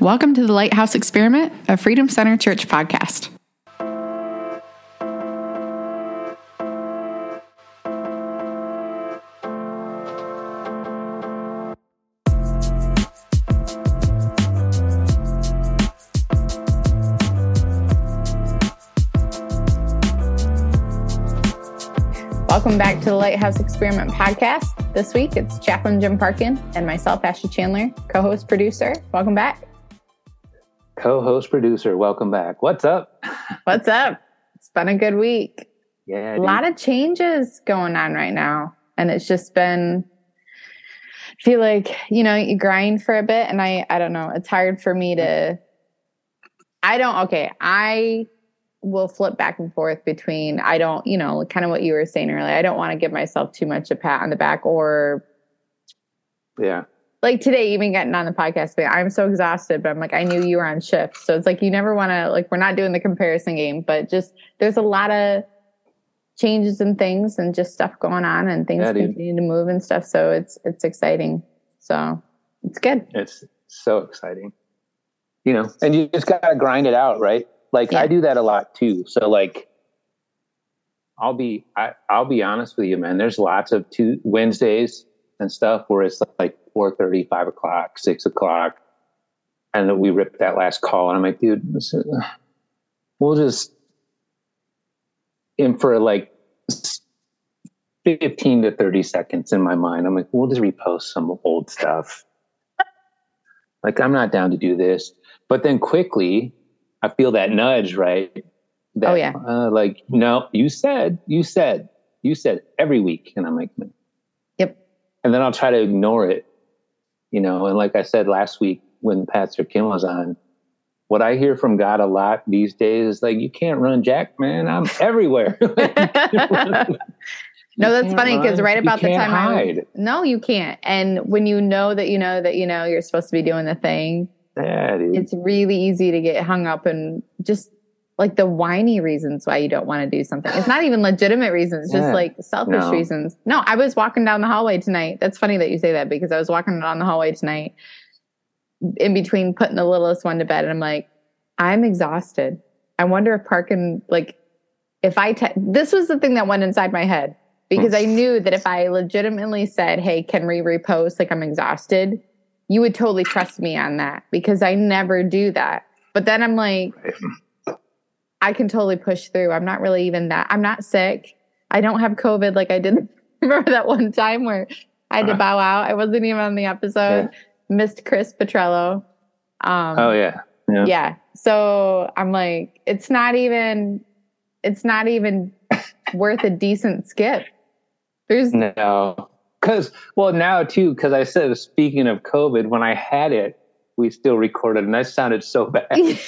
Welcome to the Lighthouse Experiment, a Freedom Center Church podcast. Welcome back to the Lighthouse Experiment podcast. This week it's Chaplain Jim Parkin and myself, Ashley Chandler, co host producer. Welcome back co-host producer. Welcome back. What's up? What's up? It's been a good week. Yeah a lot of changes going on right now and it's just been I feel like you know you grind for a bit and i i don't know it's hard for me to i don't okay i will flip back and forth between i don't you know kind of what you were saying earlier i don't want to give myself too much a pat on the back or yeah like today, even getting on the podcast, but I'm so exhausted, but I'm like, I knew you were on shift. So it's like, you never want to, like, we're not doing the comparison game, but just there's a lot of changes and things and just stuff going on and things yeah, continue to move and stuff. So it's, it's exciting. So it's good. It's so exciting, you know, and you just got to grind it out, right? Like yeah. I do that a lot too. So like, I'll be, I, I'll be honest with you, man, there's lots of two Wednesdays and stuff where it's like 4.30, 5 o'clock, 6 o'clock. And then we ripped that last call. And I'm like, dude, we'll just, and for like 15 to 30 seconds in my mind, I'm like, we'll just repost some old stuff. like, I'm not down to do this. But then quickly, I feel that nudge, right? That, oh, yeah. Uh, like, no, you said, you said, you said every week. And I'm like, yep. And then I'll try to ignore it you know, and like I said last week when Pastor Kim was on, what I hear from God a lot these days is like, you can't run Jack, man. I'm everywhere. no, that's funny because right about the time hide. I no, you can't. And when you know that you know that you know you're supposed to be doing the thing, yeah, it's really easy to get hung up and just like the whiny reasons why you don't want to do something. It's not even legitimate reasons, just yeah. like selfish no. reasons. No, I was walking down the hallway tonight. That's funny that you say that because I was walking down the hallway tonight in between putting the littlest one to bed and I'm like, I'm exhausted. I wonder if Parkin like if I te- this was the thing that went inside my head because I mm. knew that if I legitimately said, "Hey, can we repost like I'm exhausted?" you would totally trust me on that because I never do that. But then I'm like, I can totally push through. I'm not really even that. I'm not sick. I don't have COVID like I did. Remember that one time where I had to uh-huh. bow out? I wasn't even on the episode. Yeah. Missed Chris Petrello. Um, oh yeah. yeah. Yeah. So I'm like, it's not even. It's not even worth a decent skip. There's no. Because well now too because I said speaking of COVID when I had it we still recorded and I sounded so bad.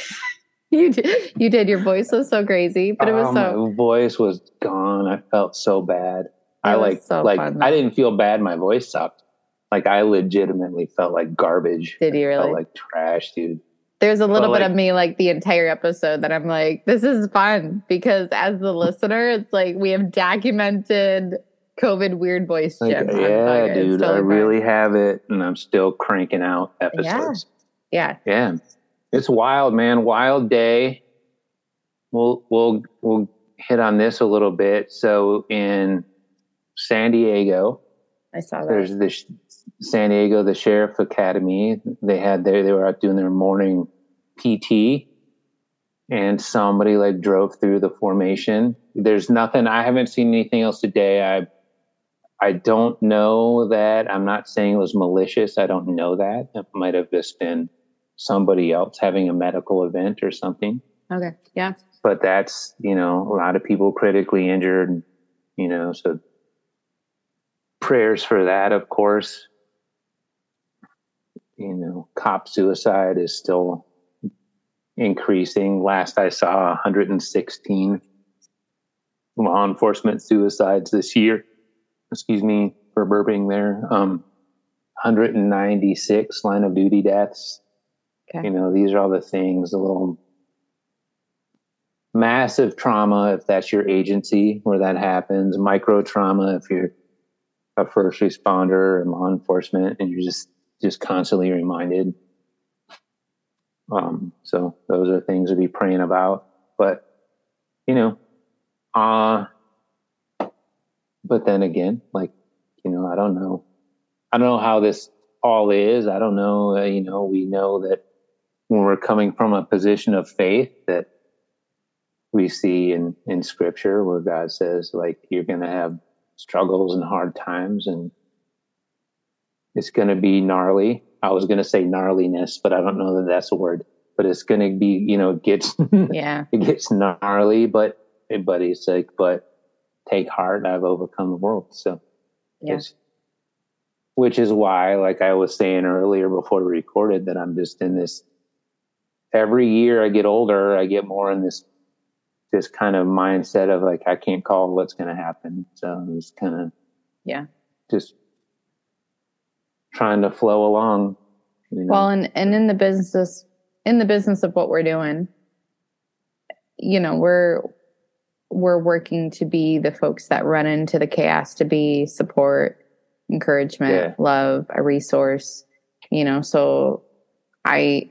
you did. You did. Your voice was so crazy, but it was oh, so. My voice was gone. I felt so bad. I like so like fun, I didn't feel bad. My voice sucked. Like I legitimately felt like garbage. Did you really? felt like trash, dude. There's a little but bit like, of me like the entire episode that I'm like, this is fun because as the listener, it's like we have documented COVID weird voice. Like, yeah, dude, totally I really have it, and I'm still cranking out episodes. Yeah. Yeah. yeah it's wild, man. Wild day. We'll we'll we'll hit on this a little bit. So in San Diego, I saw that. There's this San Diego, the Sheriff Academy. They had their they were out doing their morning PT, and somebody like drove through the formation. There's nothing. I haven't seen anything else today. I I don't know that. I'm not saying it was malicious. I don't know that. It might have just been somebody else having a medical event or something. Okay. Yeah. But that's, you know, a lot of people critically injured, you know, so prayers for that, of course. You know, cop suicide is still increasing. Last I saw 116 law enforcement suicides this year. Excuse me for burping there. Um, 196 line of duty deaths Okay. You know, these are all the things, a little massive trauma if that's your agency where that happens, micro trauma if you're a first responder and law enforcement and you're just just constantly reminded Um, so those are things to be praying about. But you know, uh but then again, like you know, I don't know, I don't know how this all is. I don't know. Uh, you know, we know that when we're coming from a position of faith that we see in in Scripture, where God says, like, you're going to have struggles and hard times, and it's going to be gnarly. I was going to say gnarliness, but I don't know that that's a word. But it's going to be, you know, it gets yeah, it gets gnarly. But but he's like, but take heart, I've overcome the world. So yeah. which is why, like I was saying earlier before we recorded, that I'm just in this. Every year I get older, I get more in this this kind of mindset of like I can't call what's going to happen. So it's kind of yeah, just trying to flow along. You know? Well, and and in the business in the business of what we're doing, you know, we're we're working to be the folks that run into the chaos to be support encouragement, yeah. love, a resource, you know. So I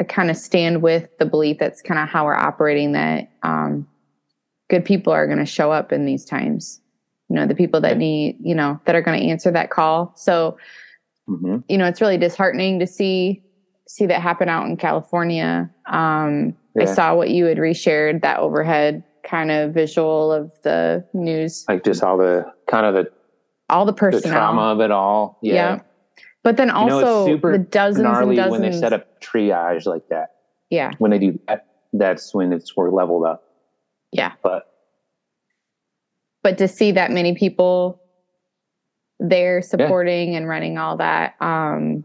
I kind of stand with the belief that's kind of how we're operating that um, good people are going to show up in these times. You know, the people that need, you know, that are going to answer that call. So, mm-hmm. you know, it's really disheartening to see see that happen out in California. Um, yeah. I saw what you had reshared that overhead kind of visual of the news, like just all the kind of the all the personnel, the trauma of it all. Yeah. yeah. But then also you know, the dozens and dozens when they set up triage like that. Yeah. When they do that, that's when it's we're leveled up. Yeah. But but to see that many people there supporting yeah. and running all that, um,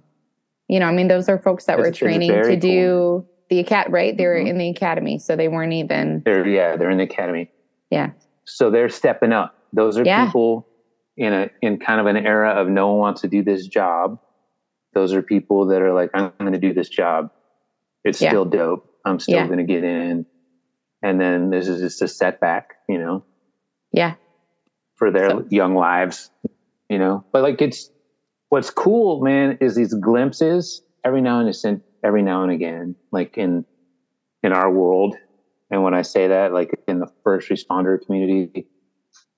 you know, I mean, those are folks that it's, were training to do cool. the acad right? They were mm-hmm. in the academy, so they weren't even. They're yeah, they're in the academy. Yeah. So they're stepping up. Those are yeah. people in a in kind of an era of no one wants to do this job those are people that are like i'm going to do this job it's yeah. still dope i'm still yeah. going to get in and then this is just a setback you know yeah for their so. young lives you know but like it's what's cool man is these glimpses every now and then every now and again like in in our world and when i say that like in the first responder community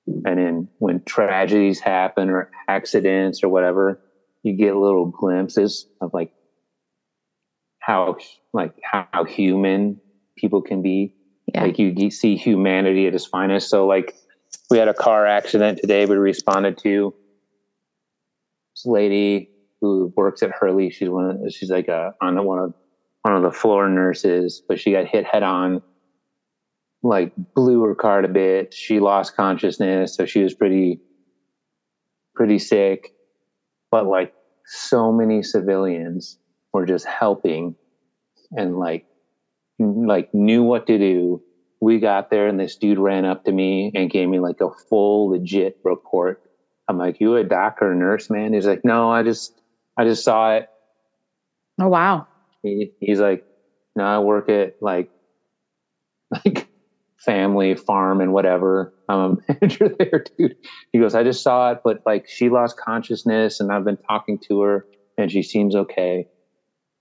and then when tragedies happen or accidents or whatever, you get little glimpses of like how like how human people can be. Yeah. Like you, see humanity at its finest. So like we had a car accident today. We responded to this lady who works at Hurley. She's one. Of, she's like a on one of one of the floor nurses, but she got hit head on like blew her card a bit. She lost consciousness, so she was pretty pretty sick. But like so many civilians were just helping and like like knew what to do. We got there and this dude ran up to me and gave me like a full legit report. I'm like, "You a doctor or nurse, man?" He's like, "No, I just I just saw it." Oh wow. He, he's like, "No, I work at like like family farm and whatever. I'm a manager there, dude. He goes, I just saw it, but like she lost consciousness and I've been talking to her and she seems okay.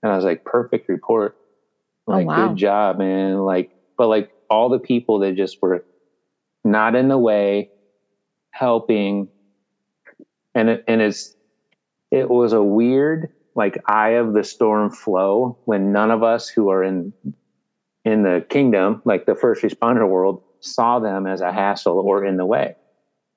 And I was like, perfect report. Oh, like, oh, wow. good job, man. Like, but like all the people that just were not in the way, helping. And it, and it's, it was a weird, like eye of the storm flow when none of us who are in in the kingdom, like the first responder world, saw them as a hassle or in the way.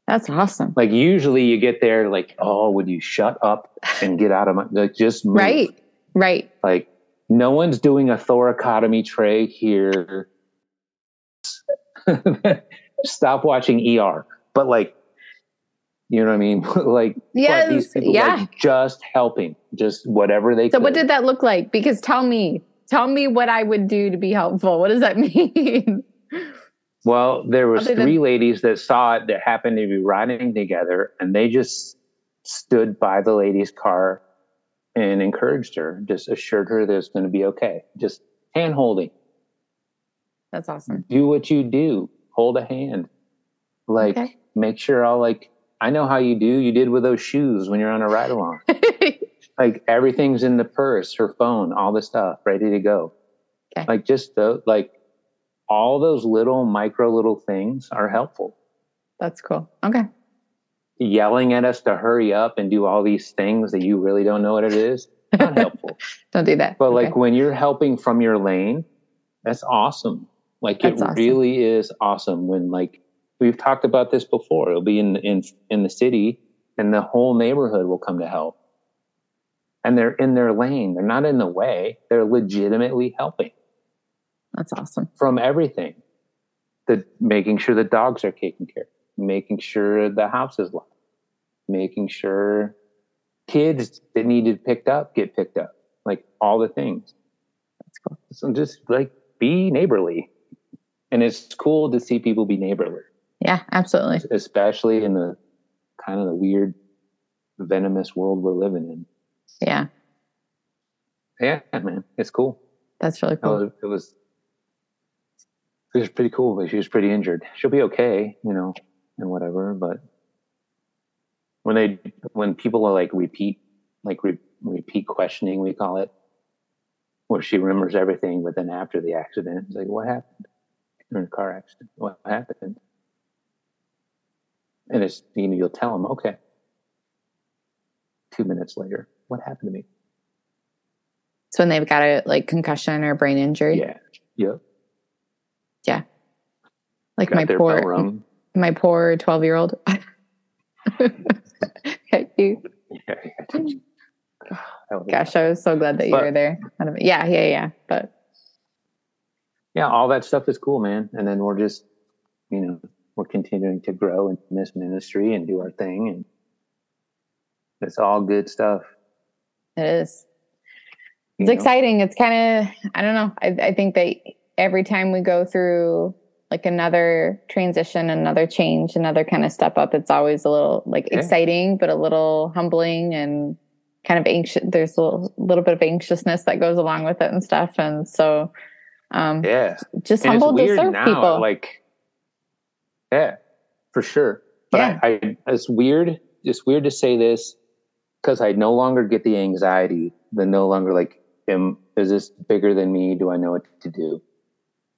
That's awesome. Like usually you get there like, oh, would you shut up and get out of my like just move. right, right. Like no one's doing a thoracotomy tray here. Stop watching ER. But like, you know what I mean? like, yes, these people yeah. like just helping, just whatever they. So, could. what did that look like? Because tell me, Tell me what I would do to be helpful. What does that mean? Well, there was three ladies that saw it that happened to be riding together, and they just stood by the lady's car and encouraged her, just assured her that it's going to be okay. Just hand holding. That's awesome. Do what you do. Hold a hand. Like okay. make sure I'll like I know how you do. You did with those shoes when you're on a ride along. like everything's in the purse, her phone, all the stuff ready to go. Okay. Like just the like all those little micro little things are helpful. That's cool. Okay. Yelling at us to hurry up and do all these things that you really don't know what it is, not helpful. don't do that. But okay. like when you're helping from your lane, that's awesome. Like that's it awesome. really is awesome when like we've talked about this before. It'll be in in in the city and the whole neighborhood will come to help. And they're in their lane. They're not in the way. They're legitimately helping. That's awesome. From everything. The making sure the dogs are taken care of, making sure the house is locked, making sure kids that needed picked up get picked up. Like all the things. That's cool. So just like be neighborly. And it's cool to see people be neighborly. Yeah, absolutely. Especially in the kind of the weird, venomous world we're living in. Yeah. Yeah, man, it's cool. That's really cool. it was it was pretty cool, but she was pretty injured. She'll be okay, you know, and whatever. But when they, when people are like repeat, like re, repeat questioning, we call it, where she remembers everything, but then after the accident, it's like, what happened? In a car accident, what happened? And it's, you know, you'll tell them, okay. Two minutes later, what happened to me? It's when they've got a like concussion or brain injury. Yeah. Yep. Yeah. Like my poor, my poor 12 year old. you. Gosh, I was so glad that you but, were there. Yeah, yeah, yeah. But yeah, all that stuff is cool, man. And then we're just, you know, we're continuing to grow in this ministry and do our thing. And it's all good stuff. It is. It's you exciting. Know? It's kind of, I don't know. I, I think that every time we go through like another transition, another change, another kind of step up, it's always a little like yeah. exciting, but a little humbling and kind of anxious. There's a little, little, bit of anxiousness that goes along with it and stuff. And so, um, yeah, just and humbled to serve now, people. Like, yeah, for sure. But yeah. I, I, it's weird. It's weird to say this because I no longer get the anxiety. The no longer like, am is this bigger than me? Do I know what to do?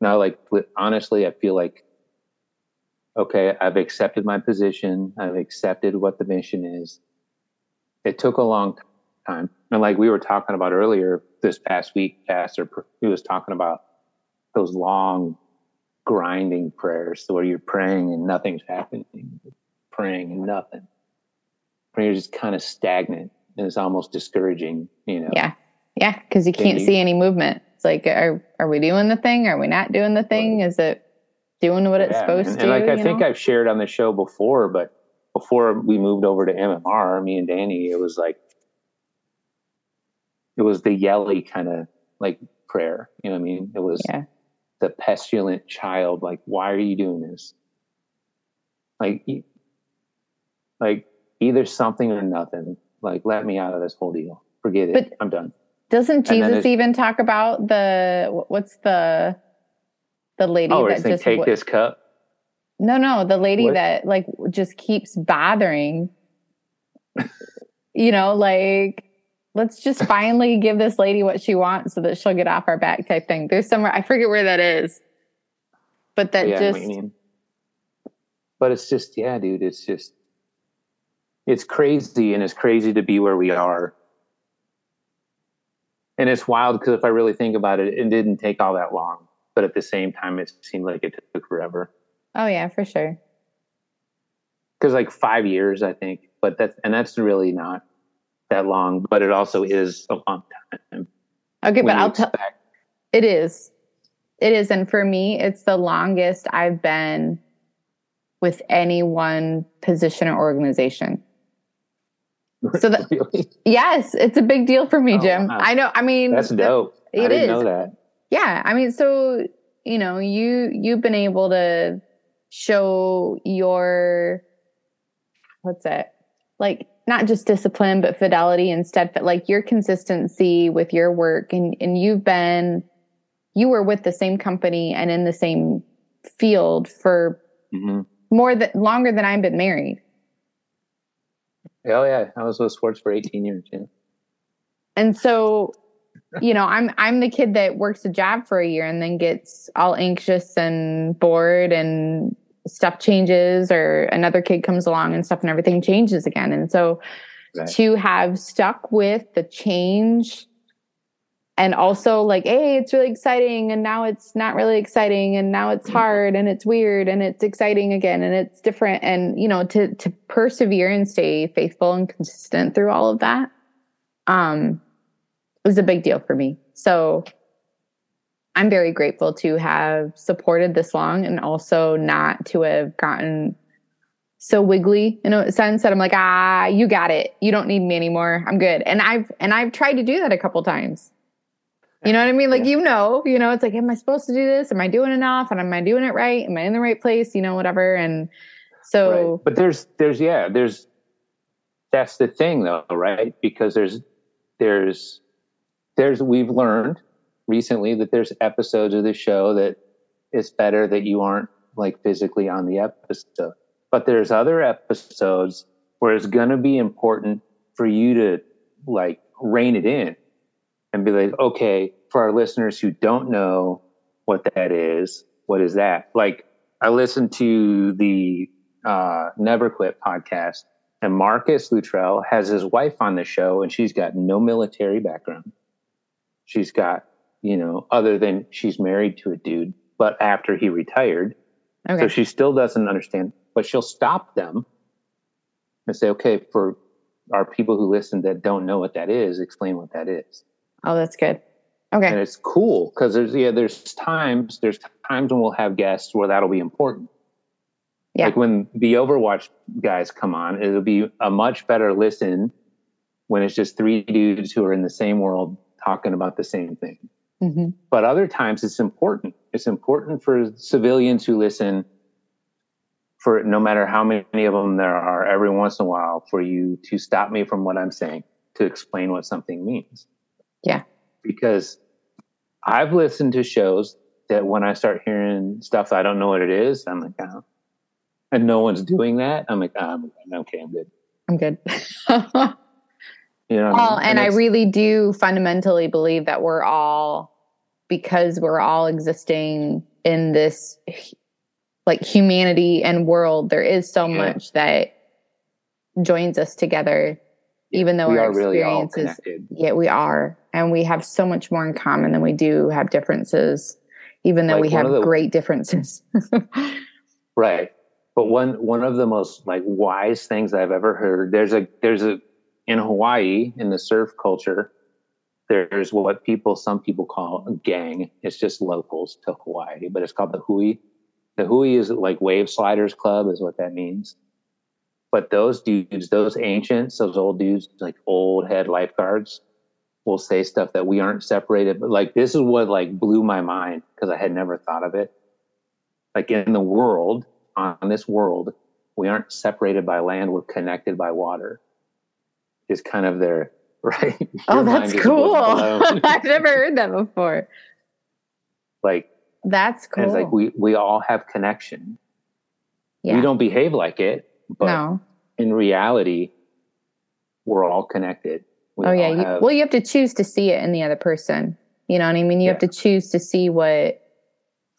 now like honestly i feel like okay i've accepted my position i've accepted what the mission is it took a long time and like we were talking about earlier this past week pastor he was talking about those long grinding prayers where you're praying and nothing's happening praying and nothing and you're just kind of stagnant and it's almost discouraging you know yeah yeah because you can't you, see any movement it's like, are are we doing the thing? Are we not doing the thing? Is it doing what it's yeah, supposed and, to? And like I think know? I've shared on the show before, but before we moved over to MMR, me and Danny, it was like it was the yelly kind of like prayer. You know what I mean? It was yeah. the pestilent child, like, why are you doing this? Like, like either something or nothing. Like, let me out of this whole deal. Forget it. But, I'm done. Doesn't Jesus even talk about the what's the the lady oh, that just take w- this cup? No, no, the lady what? that like just keeps bothering. you know, like let's just finally give this lady what she wants so that she'll get off our back type thing. There's somewhere I forget where that is. But that yeah, just But it's just yeah, dude, it's just it's crazy and it's crazy to be where we are and it's wild because if I really think about it, it didn't take all that long, but at the same time, it seemed like it took forever. Oh yeah, for sure. Because like five years, I think, but that's and that's really not that long, but it also is a long time. Okay, but I'll tell. It is, it is, and for me, it's the longest I've been with any one position or organization. So that really? yes, it's a big deal for me, oh, Jim. Wow. I know. I mean, that's dope. It I didn't is. know that. Yeah, I mean, so you know, you you've been able to show your what's it like not just discipline but fidelity and steadfast like your consistency with your work and and you've been you were with the same company and in the same field for mm-hmm. more than longer than I've been married Oh yeah, I was with sports for 18 years. Yeah. and so you know i'm i'm the kid that works a job for a year and then gets all anxious and bored and stuff changes or another kid comes along and stuff and everything changes again and so right. to have stuck with the change and also like hey it's really exciting and now it's not really exciting and now it's hard and it's weird and it's exciting again and it's different. And you know to to persevere and stay faithful and consistent through all of that um was a big deal for me. So i'm very grateful to have supported this long and also not to have gotten so wiggly in a sense that i'm like ah you got it. You don't need me anymore. I'm good. And i've and i've tried to do that a couple times you know what I mean? Like, yeah. you know, you know, it's like, am I supposed to do this? Am I doing enough? And am I doing it right? Am I in the right place? You know, whatever. And so, right. but there's, there's, yeah, there's, that's the thing though, right? Because there's, there's, there's, we've learned recently that there's episodes of the show that it's better that you aren't like physically on the episode. But there's other episodes where it's going to be important for you to like rein it in and be like, okay, for our listeners who don't know what that is, what is that? Like, I listened to the uh, Never Quit podcast, and Marcus Luttrell has his wife on the show, and she's got no military background. She's got, you know, other than she's married to a dude, but after he retired. Okay. So she still doesn't understand, but she'll stop them and say, okay, for our people who listen that don't know what that is, explain what that is. Oh, that's good. Okay. And it's cool because there's yeah, there's times there's times when we'll have guests where that'll be important. Yeah. Like when the Overwatch guys come on, it'll be a much better listen when it's just three dudes who are in the same world talking about the same thing. Mm-hmm. But other times it's important. It's important for civilians who listen for no matter how many of them there are every once in a while for you to stop me from what I'm saying to explain what something means. Yeah. Because I've listened to shows that when I start hearing stuff I don't know what it is, I'm like, oh. and no one's doing that. I'm like, oh, I'm okay, I'm good. I'm good. you know, well, and, and I really do fundamentally believe that we're all because we're all existing in this like humanity and world. There is so yeah. much that joins us together even though we our experiences really yeah we are and we have so much more in common than we do have differences even though like we have the, great differences. Right. But one one of the most like wise things i've ever heard there's a there's a in hawaii in the surf culture there's what people some people call a gang. It's just locals to hawaii but it's called the hui. The hui is like wave sliders club is what that means. But those dudes, those ancients, those old dudes, like old head lifeguards, will say stuff that we aren't separated. But like this is what like blew my mind because I had never thought of it. Like in the world, on this world, we aren't separated by land, we're connected by water. Is kind of their right. oh, that's cool. I've never heard that before. Like that's cool. It's like we we all have connection. Yeah. We don't behave like it, but no. in reality, we're all connected. We oh, yeah. You, well, you have to choose to see it in the other person. You know what I mean? You yeah. have to choose to see what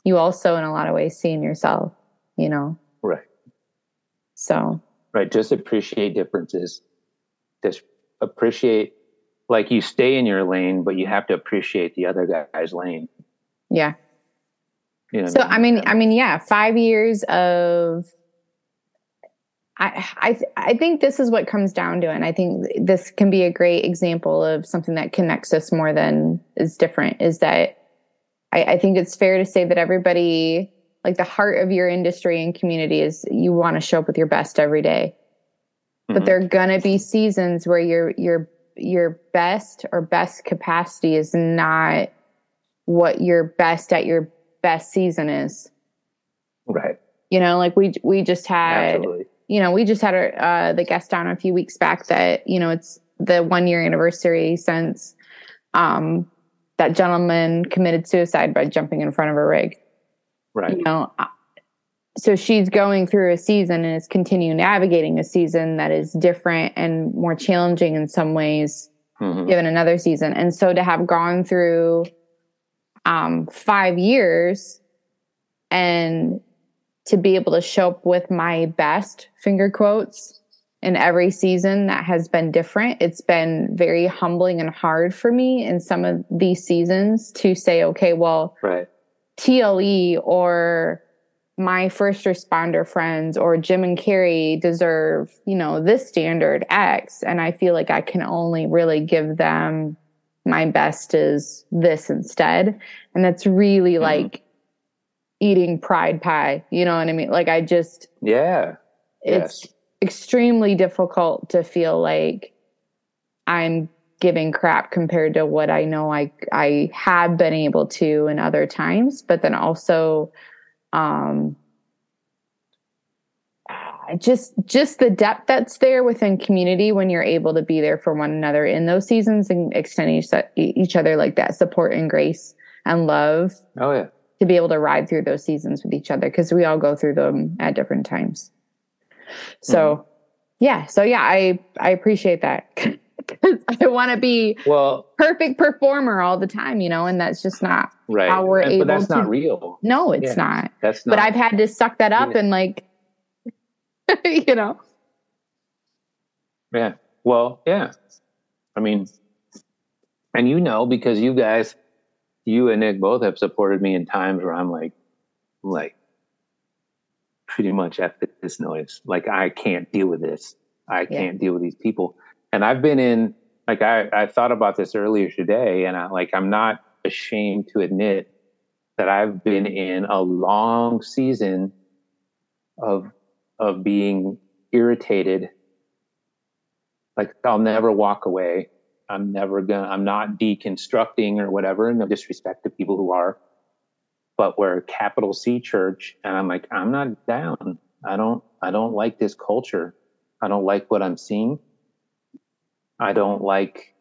you also, in a lot of ways, see in yourself, you know? Right. So, right. Just appreciate differences. Just appreciate, like, you stay in your lane, but you have to appreciate the other guy's lane. Yeah. You know, so, I mean, I mean, yeah, five years of I, I, I think this is what comes down to it. And I think this can be a great example of something that connects us more than is different is that I, I think it's fair to say that everybody, like the heart of your industry and community is you want to show up with your best every day. Mm-hmm. But there are gonna be seasons where your your your best or best capacity is not what your best at your best season is. Right. You know, like we we just had Absolutely you know, we just had our, uh, the guest on a few weeks back that, you know, it's the one year anniversary since um, that gentleman committed suicide by jumping in front of a rig. Right. You know, uh, so she's going through a season and is continuing navigating a season that is different and more challenging in some ways mm-hmm. given another season. And so to have gone through um, five years and to be able to show up with my best finger quotes in every season that has been different. It's been very humbling and hard for me in some of these seasons to say, okay, well, right. TLE or my first responder friends or Jim and Carrie deserve, you know, this standard X. And I feel like I can only really give them my best is this instead. And that's really mm-hmm. like eating pride pie. You know what I mean? Like I just Yeah. It's yes. extremely difficult to feel like I'm giving crap compared to what I know I I have been able to in other times, but then also um just just the depth that's there within community when you're able to be there for one another in those seasons and extend each, each other like that support and grace and love. Oh yeah to be able to ride through those seasons with each other because we all go through them at different times. So, mm yeah, so yeah, I I appreciate that. I want to be well perfect performer all the time, you know, and that's just not right. how we're and, able. But that's to, not real. No, it's yeah, not. That's not. But I've had to suck that up yeah. and like, you know. Yeah. Well, yeah. I mean, and you know because you guys you and Nick both have supported me in times where I'm like, like, pretty much at this noise. Like, I can't deal with this. I can't yeah. deal with these people. And I've been in, like, I, I thought about this earlier today, and I, like, I'm not ashamed to admit that I've been in a long season of, of being irritated. Like, I'll never walk away I'm never gonna, I'm not deconstructing or whatever, no disrespect to people who are, but we're a capital C church. And I'm like, I'm not down. I don't, I don't like this culture. I don't like what I'm seeing. I don't like,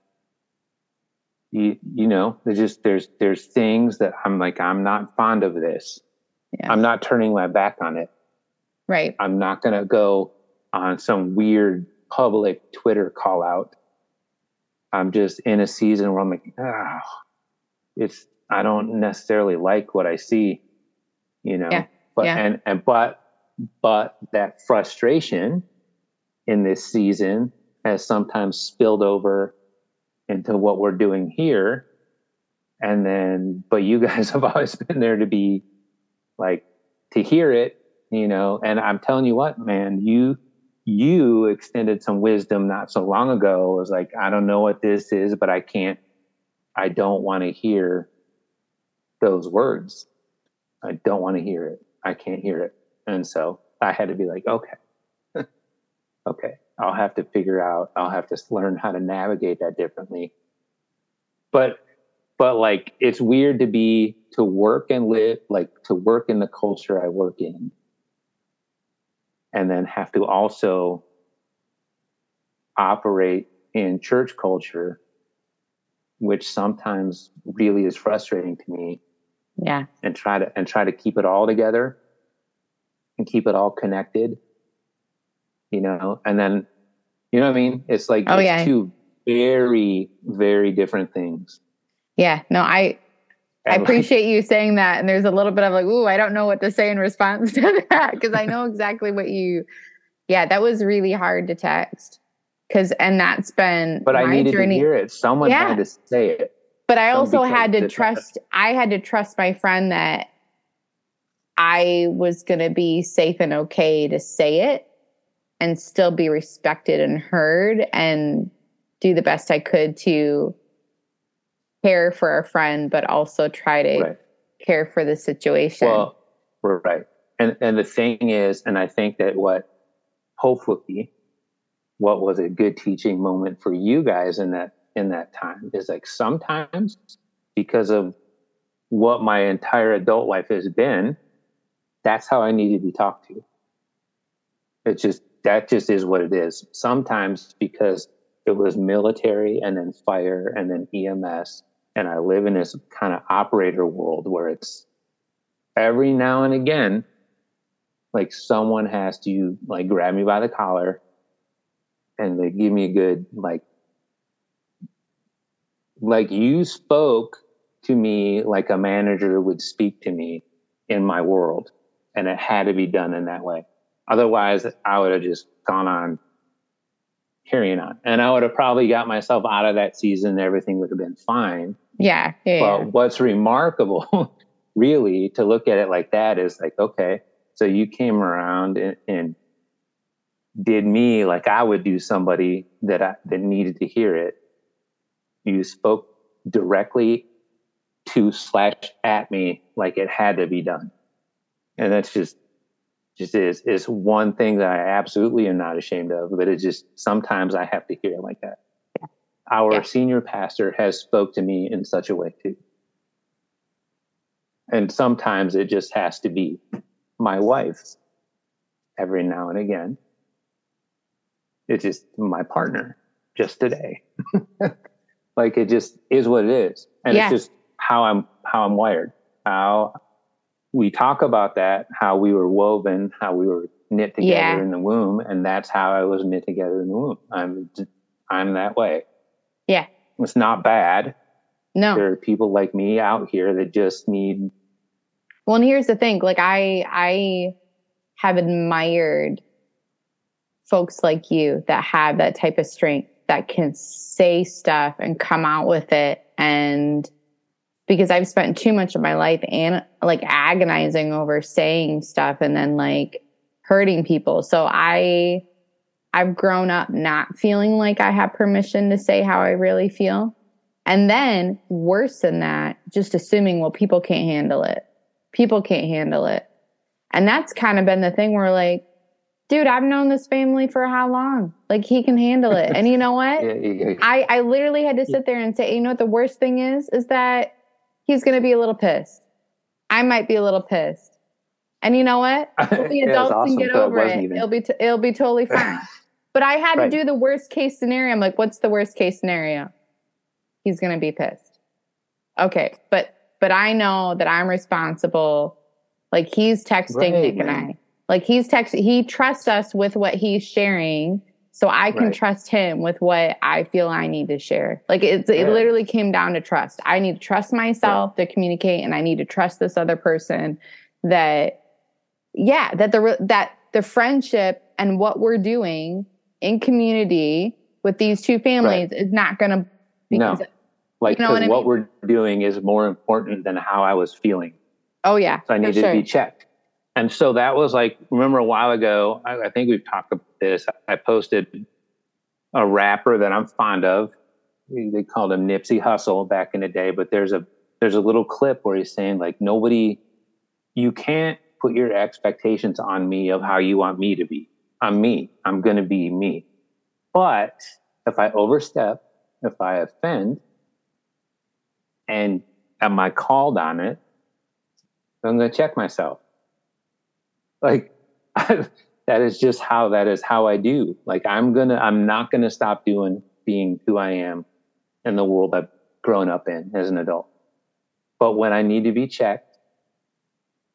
you, you know, there's just, there's, there's things that I'm like, I'm not fond of this. Yeah. I'm not turning my back on it. Right. I'm not going to go on some weird public Twitter call out I'm just in a season where I'm like, ah, it's I don't necessarily like what I see, you know. Yeah. But yeah. and and but but that frustration in this season has sometimes spilled over into what we're doing here. And then but you guys have always been there to be like to hear it, you know, and I'm telling you what, man, you you extended some wisdom not so long ago. It was like, I don't know what this is, but I can't, I don't want to hear those words. I don't want to hear it. I can't hear it. And so I had to be like, okay, okay, I'll have to figure out, I'll have to learn how to navigate that differently. But, but like, it's weird to be, to work and live, like to work in the culture I work in and then have to also operate in church culture, which sometimes really is frustrating to me. Yeah. And try to and try to keep it all together and keep it all connected. You know, and then you know what I mean? It's like oh, it's yeah. two very, very different things. Yeah. No, I I appreciate you saying that. And there's a little bit of like, ooh, I don't know what to say in response to that because I know exactly what you. Yeah, that was really hard to text because, and that's been. But I needed journey. to hear it. Someone yeah. had to say it. But I also had to trust. I had to trust my friend that I was going to be safe and okay to say it, and still be respected and heard, and do the best I could to care for a friend, but also try to right. care for the situation. Well, right. And and the thing is, and I think that what hopefully what was a good teaching moment for you guys in that in that time is like sometimes because of what my entire adult life has been, that's how I need to be talked to. It's just that just is what it is. Sometimes because it was military and then fire and then EMS and I live in this kind of operator world where it's every now and again, like someone has to like grab me by the collar and they give me a good like like you spoke to me like a manager would speak to me in my world. And it had to be done in that way. Otherwise, I would have just gone on carrying on. And I would have probably got myself out of that season. Everything would have been fine. Yeah. yeah but yeah. what's remarkable, really, to look at it like that is like, okay, so you came around and, and did me like I would do somebody that I, that needed to hear it. You spoke directly to slash at me like it had to be done. And that's just just is is one thing that I absolutely am not ashamed of, but it just sometimes I have to hear it like that. Yeah. Our yeah. senior pastor has spoke to me in such a way too. And sometimes it just has to be my wife every now and again. It's just my partner just today. like it just is what it is. And yeah. it's just how I'm how I'm wired. How we talk about that, how we were woven, how we were knit together yeah. in the womb, and that's how I was knit together in the womb. I'm I'm that way. Yeah. It's not bad. No. There are people like me out here that just need Well, and here's the thing, like I I have admired folks like you that have that type of strength that can say stuff and come out with it and because I've spent too much of my life and like agonizing over saying stuff and then like hurting people. So I I've grown up not feeling like I have permission to say how I really feel. And then worse than that, just assuming well people can't handle it. People can't handle it. And that's kind of been the thing where like dude, I've known this family for how long? Like he can handle it. And you know what? yeah, yeah. I, I literally had to sit there and say, you know what the worst thing is? Is that he's going to be a little pissed. I might be a little pissed. And you know what? The adults awesome, can get over it. Even. It'll be t- it'll be totally fine. but I had right. to do the worst case scenario. I'm like, what's the worst case scenario? He's going to be pissed. Okay, but but I know that I'm responsible. Like he's texting right, Nick man. and I. Like he's texting. He trusts us with what he's sharing so I can right. trust him with what I feel I need to share. Like it, yeah. it literally came down to trust. I need to trust myself yeah. to communicate, and I need to trust this other person. That, yeah, that the that the friendship and what we're doing in community with these two families right. is not going to. No, like you know what, I mean? we're doing is more important than how I was feeling. Oh yeah, so I needed sure. to be checked. And so that was like, remember a while ago, I, I think we've talked about this. I posted a rapper that I'm fond of. They called him Nipsey Hussle back in the day, but there's a there's a little clip where he's saying like nobody, you can't put your expectations on me of how you want me to be. I'm me. I'm going to be me. But if I overstep, if I offend, and am I called on it, I'm going to check myself. Like that is just how that is how I do. Like I'm gonna I'm not gonna stop doing being who I am in the world I've grown up in as an adult. But when I need to be checked,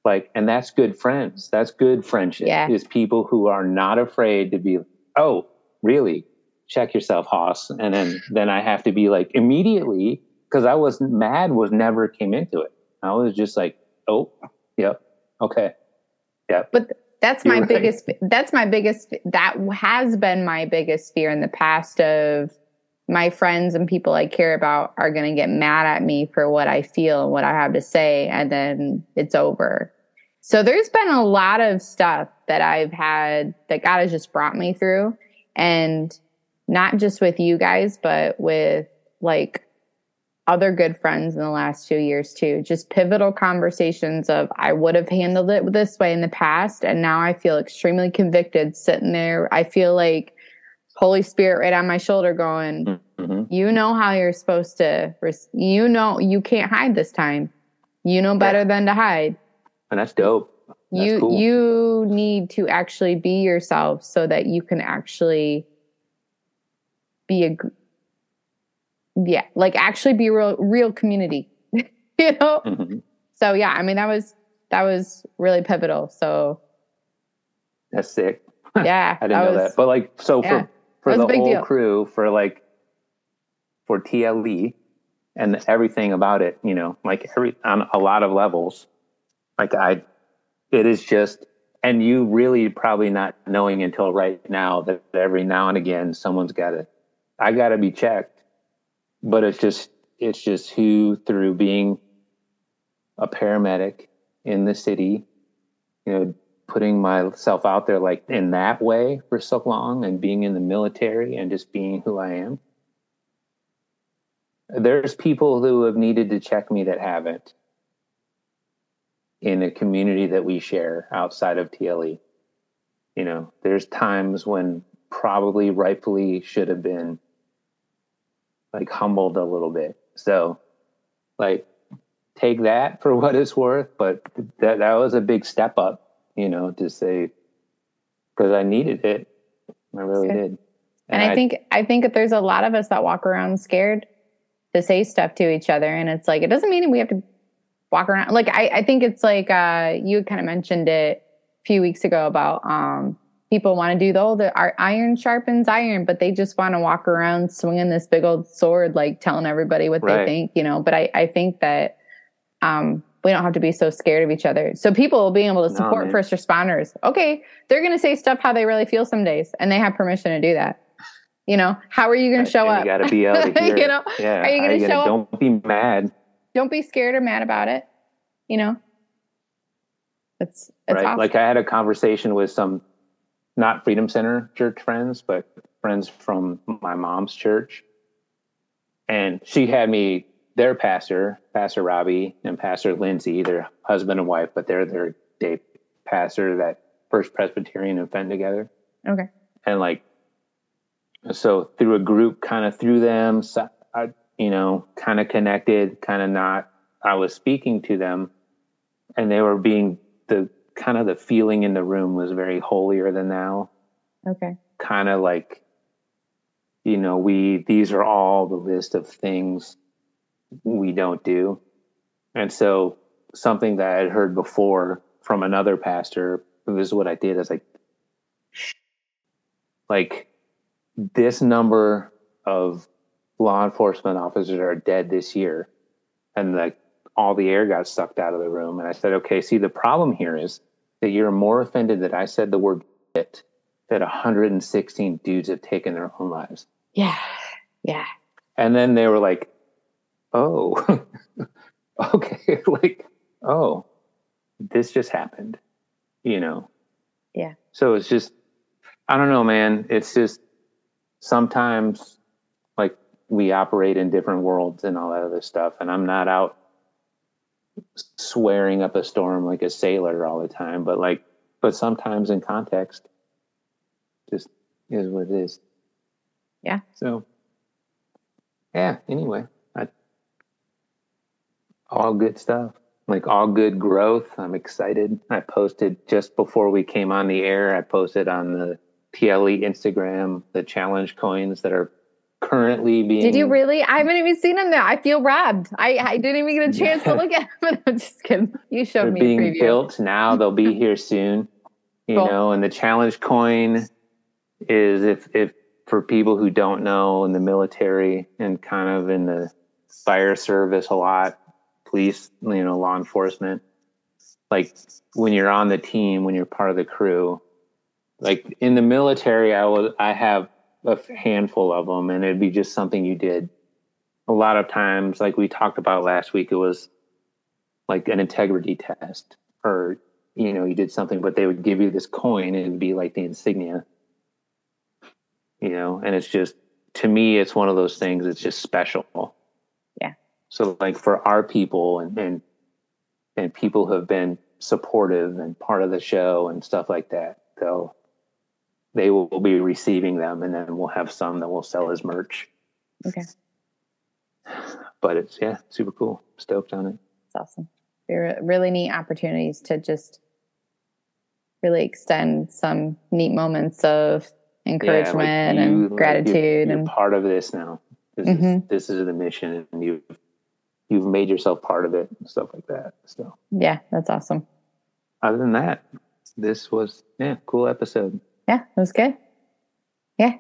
like and that's good friends. That's good friendship. Yeah. Is people who are not afraid to be oh, really? Check yourself, Hoss. And then then I have to be like immediately because I was mad was never came into it. I was just like, oh, yep, okay. Yeah. But that's my right. biggest that's my biggest that has been my biggest fear in the past of my friends and people I care about are going to get mad at me for what I feel and what I have to say and then it's over. So there's been a lot of stuff that I've had that God has just brought me through and not just with you guys but with like other good friends in the last two years too. Just pivotal conversations of I would have handled it this way in the past, and now I feel extremely convicted sitting there. I feel like Holy Spirit right on my shoulder, going, mm-hmm. "You know how you're supposed to. You know you can't hide this time. You know better yeah. than to hide." And that's dope. That's you cool. you need to actually be yourself so that you can actually be a yeah, like actually be real, real community, you know? Mm-hmm. So yeah, I mean, that was, that was really pivotal. So that's sick. Yeah. I didn't know was, that. But like, so yeah, for, for the whole deal. crew, for like, for TLE, and everything about it, you know, like every on a lot of levels. Like I, it is just, and you really probably not knowing until right now that every now and again someone's got to, I got to be checked. But it's just, it's just who through being a paramedic in the city, you know, putting myself out there like in that way for so long and being in the military and just being who I am. There's people who have needed to check me that haven't in a community that we share outside of TLE. You know, there's times when probably rightfully should have been like humbled a little bit. So, like, take that for what it's worth. But that that was a big step up, you know, to say because I needed it. I really did. And, and I, I think I think that there's a lot of us that walk around scared to say stuff to each other, and it's like it doesn't mean we have to walk around. Like I, I think it's like uh, you kind of mentioned it a few weeks ago about um, people want to do the old iron sharpens iron, but they just want to walk around swinging this big old sword, like telling everybody what right. they think, you know. But I, I think that um, we don't have to be so scared of each other. So people being able to support no, first responders, okay, they're going to say stuff how they really feel some days, and they have permission to do that. You know, how are you going to show up? You got to be able to hear. you know, yeah. Are you going to show gonna, up? Don't be mad. Don't be scared or mad about it. You know, it's, it's right. Awesome. Like I had a conversation with some not Freedom Center church friends, but friends from my mom's church, and she had me their pastor, Pastor Robbie and Pastor Lindsay, their husband and wife, but they're their day pastor that First Presbyterian and Fenton together. Okay. And like, so through a group, kind of through them, so I, you know, kind of connected, kind of not. I was speaking to them, and they were being the kind of the feeling in the room was very holier than thou. Okay. Kind of like, you know, we these are all the list of things we don't do. And so something that I'd heard before from another pastor, this is what I did is like, like this number of law enforcement officers are dead this year. And like all the air got sucked out of the room. And I said, okay, see, the problem here is that you're more offended that I said the word shit that 116 dudes have taken their own lives. Yeah. Yeah. And then they were like, oh, okay, like, oh, this just happened, you know? Yeah. So it's just, I don't know, man. It's just sometimes like we operate in different worlds and all that other stuff. And I'm not out swearing up a storm like a sailor all the time, but like, but sometimes in context, just is what it is. Yeah. So, yeah, anyway all good stuff like all good growth i'm excited i posted just before we came on the air i posted on the tle instagram the challenge coins that are currently being did you really i haven't even seen them now i feel robbed i, I didn't even get a chance to look at them i'm just kidding you showed They're me being preview. built now they'll be here soon you cool. know and the challenge coin is if if for people who don't know in the military and kind of in the fire service a lot police, you know, law enforcement. Like when you're on the team, when you're part of the crew, like in the military, I will, I have a handful of them and it'd be just something you did. A lot of times, like we talked about last week, it was like an integrity test or, you know, you did something, but they would give you this coin and it'd be like the insignia, you know, and it's just, to me, it's one of those things, it's just special Yeah. so like for our people and, and and people who have been supportive and part of the show and stuff like that, they'll they will be receiving them and then we'll have some that we'll sell as merch. Okay. But it's yeah, super cool. Stoked on it. It's awesome. They're really neat opportunities to just really extend some neat moments of encouragement yeah, like you, and gratitude like you're, you're and part of this now. This mm-hmm. is this is the mission and you've you've made yourself part of it and stuff like that. So yeah, that's awesome. Other than that, this was yeah, cool episode. Yeah, it was good. Yeah.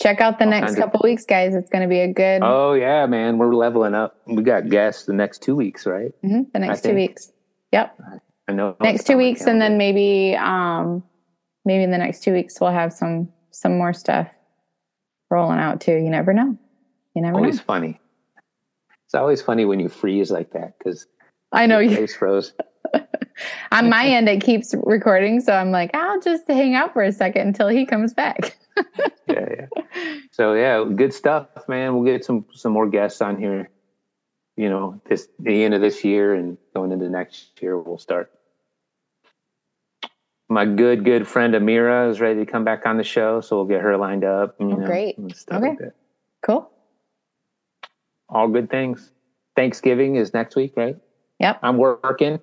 check out the All next couple weeks, guys. It's going to be a good. Oh yeah, man, we're leveling up. We got guests the next two weeks, right? Mm-hmm. The next two weeks. Yep. I know. Next two weeks, and then maybe, um, maybe in the next two weeks we'll have some some more stuff rolling out too. You never know. You never always know. funny. It's always funny when you freeze like that because I know you face froze. On my end, it keeps recording, so I'm like, I'll just hang out for a second until he comes back. yeah, yeah. So yeah, good stuff, man. We'll get some some more guests on here. You know, this the end of this year and going into next year, we'll start. My good good friend Amira is ready to come back on the show, so we'll get her lined up. You oh, know, great. Okay. Like cool. All good things. Thanksgiving is next week, right? Yep. I'm working.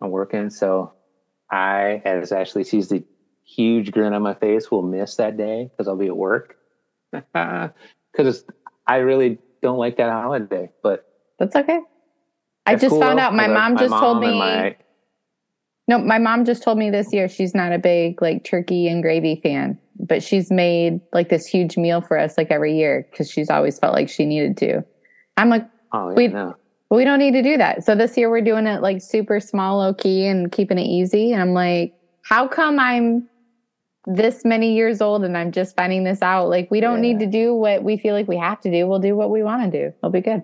I'm working, so I, as Ashley sees the huge grin on my face, will miss that day because I'll be at work. Because I really don't like that holiday, but that's okay. I just cool found though, out my mom just my mom told me. My, no, my mom just told me this year she's not a big like turkey and gravy fan, but she's made like this huge meal for us like every year because she's always felt like she needed to. I'm like, oh, yeah, we, no. We don't need to do that. So this year we're doing it like super small, low key, and keeping it easy. And I'm like, how come I'm this many years old and I'm just finding this out. Like we don't yeah. need to do what we feel like we have to do. We'll do what we want to do. It'll be good.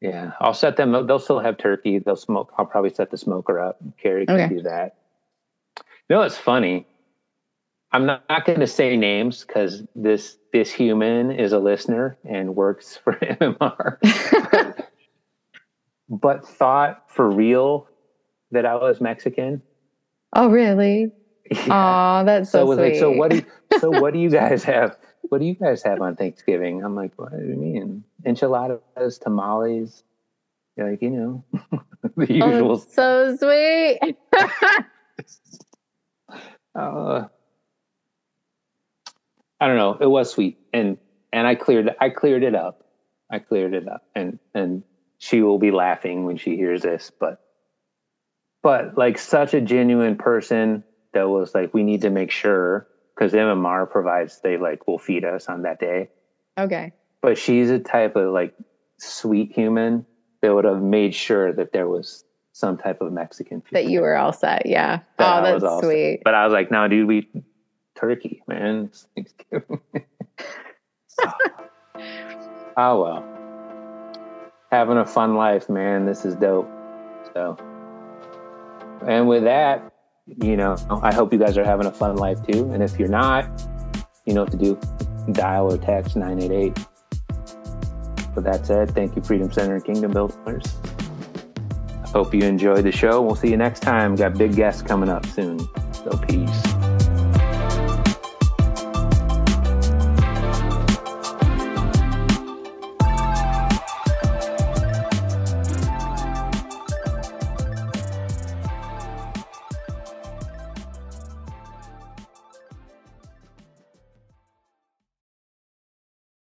Yeah. I'll set them up. they'll still have turkey. They'll smoke I'll probably set the smoker up. Carrie can okay. do that. You know it's funny? I'm not, not going to say names because this this human is a listener and works for MMR. but, thought for real that I was Mexican. Oh really? Yeah. Oh, that's so, so sweet. Like, so what do you, so what do you guys have? What do you guys have on Thanksgiving? I'm like, what do you mean? Enchiladas, tamales, like you know, the oh, usual. Oh, so sweet. uh, I don't know. It was sweet, and and I cleared I cleared it up. I cleared it up, and and she will be laughing when she hears this, but but like such a genuine person that was like, we need to make sure because MMR provides, they like will feed us on that day. Okay. But she's a type of like sweet human that would have made sure that there was some type of Mexican food. That you were all set. Yeah. That oh, that's sweet. Set. But I was like, no, dude, we turkey, man. Thanksgiving. oh. oh well. Having a fun life, man. This is dope. So, and with that, you know, I hope you guys are having a fun life too. And if you're not, you know what to do. Dial or text 988. With that said, thank you, Freedom Center and Kingdom Builders. Hope you enjoyed the show. We'll see you next time. Got big guests coming up soon. So peace.